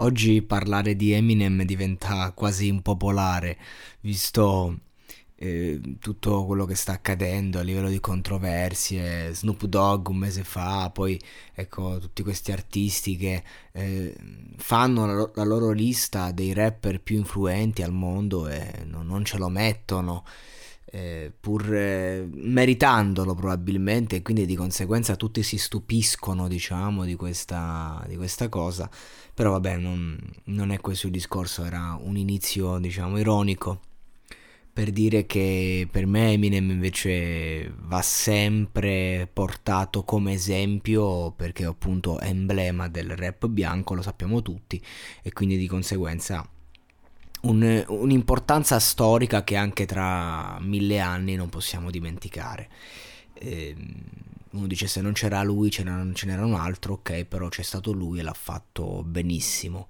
Oggi parlare di Eminem diventa quasi impopolare, visto eh, tutto quello che sta accadendo a livello di controversie, Snoop Dogg un mese fa, poi ecco tutti questi artisti che eh, fanno la, la, loro lista dei rapper più influenti al mondo e non, non ce lo mettono. Eh, pur eh, meritandolo probabilmente e quindi di conseguenza tutti si stupiscono diciamo di questa, di questa cosa. Però vabbè, non, non è questo il discorso, era un inizio, diciamo, ironico per dire che per me Eminem invece va sempre portato come esempio perché appunto è emblema del rap bianco, lo sappiamo tutti, e quindi di conseguenza un, un'importanza storica che anche tra mille anni non possiamo dimenticare. Ehm, uno dice se non c'era lui ce n'era, ce n'era un altro, ok, però c'è stato lui e l'ha fatto benissimo.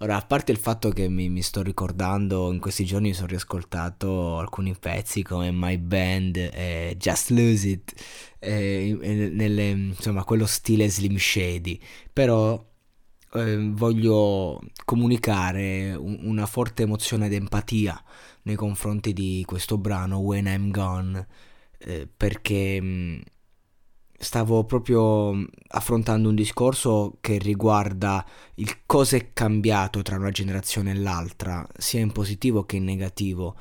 Ora, a parte il fatto che mi, mi sto ricordando, in questi giorni mi sono riascoltato alcuni pezzi come My Band e Just Lose It, e, e, nelle, insomma, quello stile Slim Shady, però eh, voglio comunicare un, una forte emozione d'empatia nei confronti di questo brano When I'm Gone, eh, perché stavo proprio mm, affrontando un discorso che riguarda il cosa è cambiato tra una generazione e l'altra, sia in positivo che in negativo.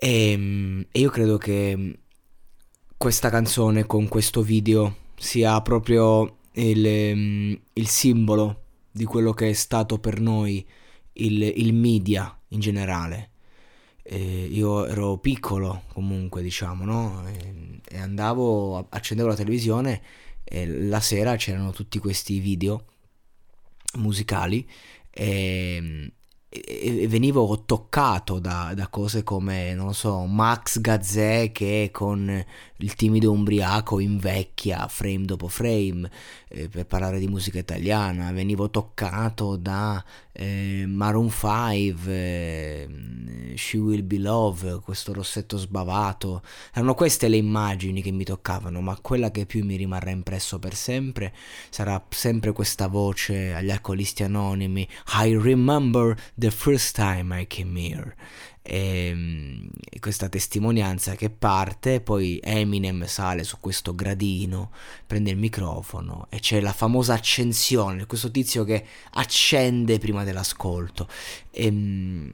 E, mm, e io credo che mm, questa canzone con questo video sia proprio il, il simbolo di quello che è stato per noi il, il media in generale. Eh, io ero piccolo comunque diciamo no? E, e, andavo accendevo la televisione e la sera c'erano tutti questi video musicali e, e, venivo toccato da, da, cose come, non so, Max Gazzè che con il timido umbriaco invecchia frame dopo frame eh, per parlare di musica italiana, venivo toccato da eh, Maroon 5, eh, She Will Be Love, questo rossetto sbavato, erano queste le immagini che mi toccavano, ma quella che più mi rimarrà impresso per sempre sarà sempre questa voce agli alcolisti anonimi, I remember the first time I came here. E, ehm, questa testimonianza che parte, poi Eminem sale su questo gradino, prende il microfono e c'è la famosa accensione, questo tizio che accende prima dell'ascolto. E, ehm,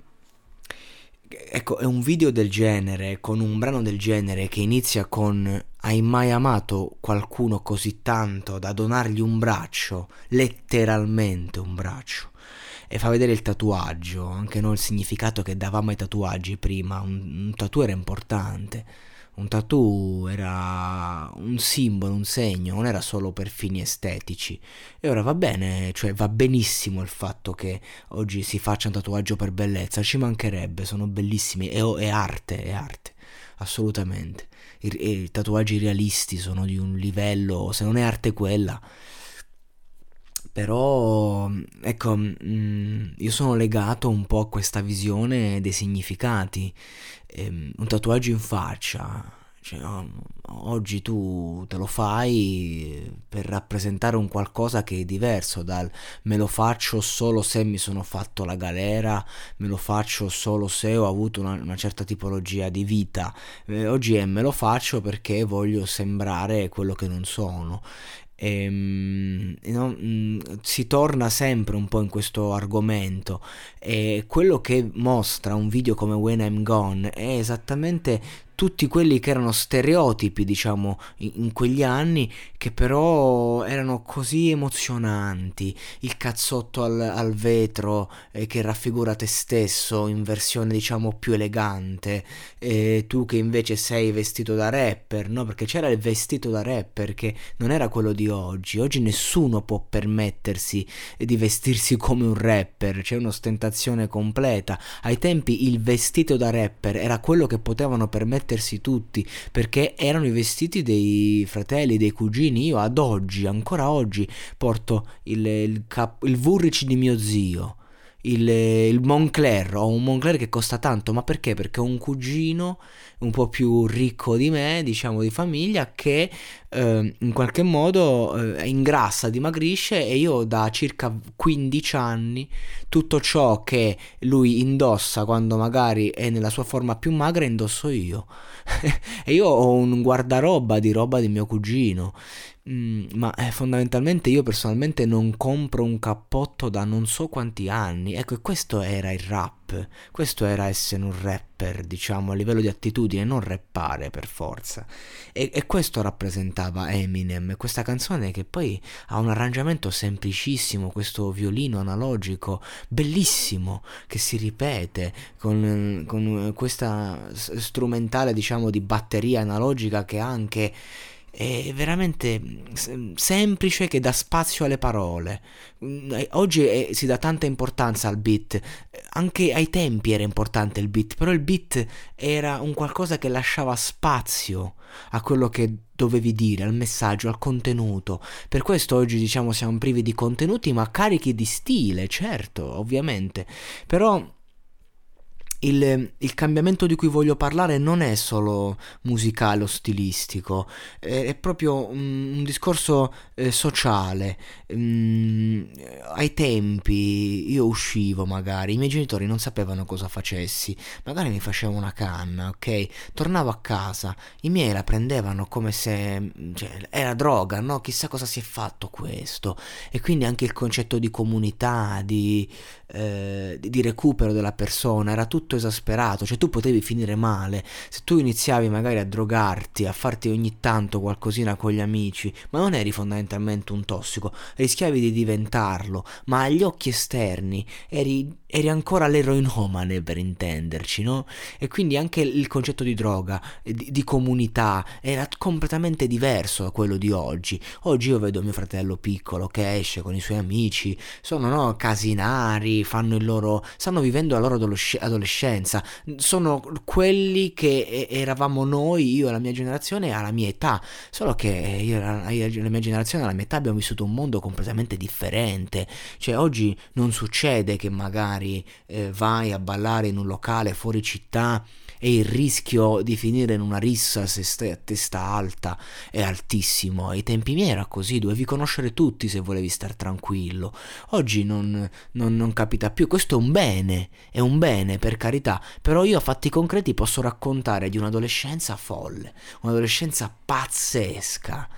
ecco, è un video del genere, con un brano del genere che inizia con hai mai amato qualcuno così tanto da donargli un braccio, letteralmente un braccio? E fa vedere il tatuaggio, anche noi il significato che davamo ai tatuaggi prima, un, un tattoo era importante, un tattoo era un simbolo, un segno, non era solo per fini estetici. E ora va bene, cioè va benissimo il fatto che oggi si faccia un tatuaggio per bellezza, ci mancherebbe, sono bellissimi, è, è arte, è arte, assolutamente. I, I tatuaggi realisti sono di un livello, se non è arte quella, però ecco mm, io sono legato un po' a questa visione dei significati ehm, un tatuaggio in faccia cioè, oggi tu te lo fai per rappresentare un qualcosa che è diverso dal me lo faccio solo se mi sono fatto la galera, me lo faccio solo se ho avuto una, una certa tipologia di vita. Eh, oggi è me lo faccio perché voglio sembrare quello che non sono e, ehm, no, mm, si torna sempre un po' in questo argomento. E quello che mostra un video come When I'm Gone è esattamente tutti quelli che erano stereotipi, diciamo, in, quegli anni, che però erano così emozionanti. Il cazzotto al, al vetro eh, che raffigura te stesso in versione, diciamo, più elegante, e tu che invece sei vestito da rapper, no? Perché c'era il vestito da rapper che non era quello di oggi. Oggi nessuno può permettersi di vestirsi come un rapper, c'è un'ostentazione completa. Ai tempi il vestito da rapper era quello che potevano permettersi mettersi tutti perché erano i vestiti dei fratelli, dei cugini. Io ad oggi, ancora oggi, porto il, il, cap- il Vurrici di mio zio. Il, il, Moncler, ho un Moncler che costa tanto, ma perché? Perché ho un cugino un po' più ricco di me, diciamo di famiglia, che eh, in qualche modo eh, ingrassa, dimagrisce e io da circa 15 anni tutto ciò che lui indossa quando magari è nella sua forma più magra indosso io. e io ho un guardaroba di roba di mio cugino. Mm, ma eh, fondamentalmente io personalmente non compro un cappotto da non so quanti anni. Ecco, e questo era il rap. Questo era essere un rapper, diciamo, a livello di attitudine, non rappare per forza. E, e questo rappresentava Eminem, questa canzone che poi ha un arrangiamento semplicissimo, questo violino analogico, bellissimo, che si ripete con, con questa strumentale, diciamo, di batteria analogica che ha anche è veramente semplice che dà spazio alle parole. Mm, eh, oggi è, si dà tanta importanza al beat, anche ai tempi era importante il beat, però il beat era un qualcosa che lasciava spazio a quello che dovevi dire, al messaggio, al contenuto. Per questo oggi diciamo siamo privi di contenuti ma carichi di stile, certo, ovviamente. Però il, il, cambiamento di cui voglio parlare non è solo musicale o stilistico, è, è proprio un, un discorso eh, sociale. Mm, ai tempi io uscivo magari, i miei genitori non sapevano cosa facessi, magari mi facevo una canna, ok? Tornavo a casa, i miei la prendevano come se cioè, era droga, no? Chissà cosa si è fatto questo. E quindi anche il concetto di comunità, di, eh, di recupero della persona, era tutto tutto esasperato, cioè tu potevi finire male, se tu iniziavi magari a drogarti, a farti ogni tanto qualcosina con gli amici, ma non eri fondamentalmente un tossico, rischiavi di diventarlo, ma agli occhi esterni eri, eri ancora l'eroinomane per intenderci, no? E quindi anche il concetto di droga, di, di comunità, era completamente diverso da quello di oggi. Oggi io vedo mio fratello piccolo che esce con i suoi amici, sono no, casinari, fanno il loro, stanno vivendo la loro adolescenza sono quelli che eravamo noi, io e la mia generazione alla mia età, solo che io e la mia generazione alla mia età abbiamo vissuto un mondo completamente differente, cioè oggi non succede che magari eh, vai a ballare in un locale fuori città e il rischio di finire in una rissa se stai a testa alta è altissimo. Ai tempi miei era così, dovevi conoscere tutti se volevi star tranquillo. Oggi non, non, non capita più, questo è un bene, è un bene per carità, però io a fatti concreti posso raccontare di un'adolescenza folle, un'adolescenza pazzesca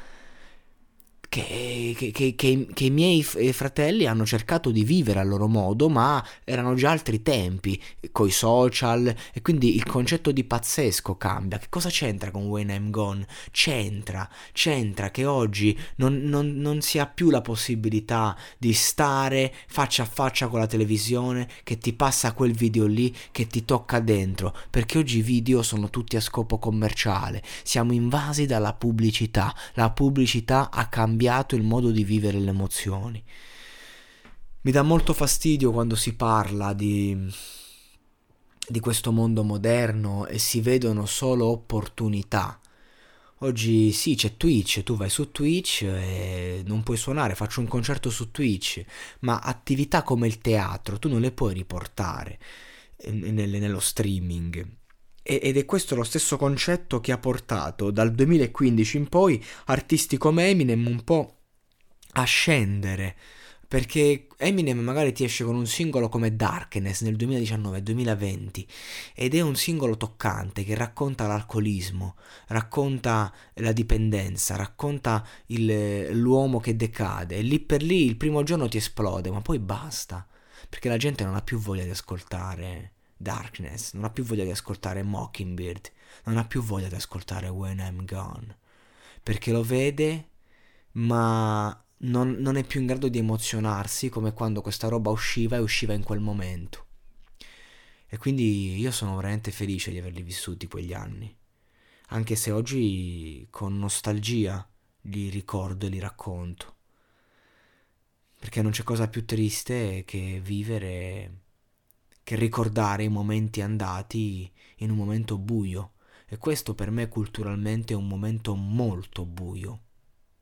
che, che, che, che, i miei eh, fratelli hanno cercato di vivere a loro modo, ma erano già altri tempi, coi social, e quindi il concetto di pazzesco cambia. Che cosa c'entra con When I'm Gone? C'entra, c'entra che oggi non, non, non si ha più la possibilità di stare faccia a faccia con la televisione, che ti passa quel video lì, che ti tocca dentro, perché oggi i video sono tutti a scopo commerciale, siamo invasi dalla pubblicità, la pubblicità ha cambiato cambiato il modo di vivere le emozioni. Mi dà molto fastidio quando si parla di, di questo mondo moderno e si vedono solo opportunità. Oggi sì, c'è Twitch, tu vai su Twitch e non puoi suonare, faccio un concerto su Twitch, ma attività come il teatro tu non le puoi riportare nello streaming. Ed è questo lo stesso concetto che ha portato dal 2015 in poi artisti come Eminem un po' a scendere. Perché Eminem magari ti esce con un singolo come Darkness nel 2019-2020 ed è un singolo toccante che racconta l'alcolismo, racconta la dipendenza, racconta il, l'uomo che decade e lì per lì il primo giorno ti esplode, ma poi basta, perché la gente non ha più voglia di ascoltare Darkness, non ha più voglia di ascoltare Mockingbird, non ha più voglia di ascoltare When I'm Gone, perché lo vede, ma non, non è più in grado di emozionarsi come quando questa roba usciva e usciva in quel momento. E quindi io sono veramente felice di averli vissuti quegli anni, anche se oggi con nostalgia li ricordo e li racconto. Perché non c'è cosa più triste che vivere, che ricordare i momenti andati in un momento buio. E questo per me culturalmente è un momento molto buio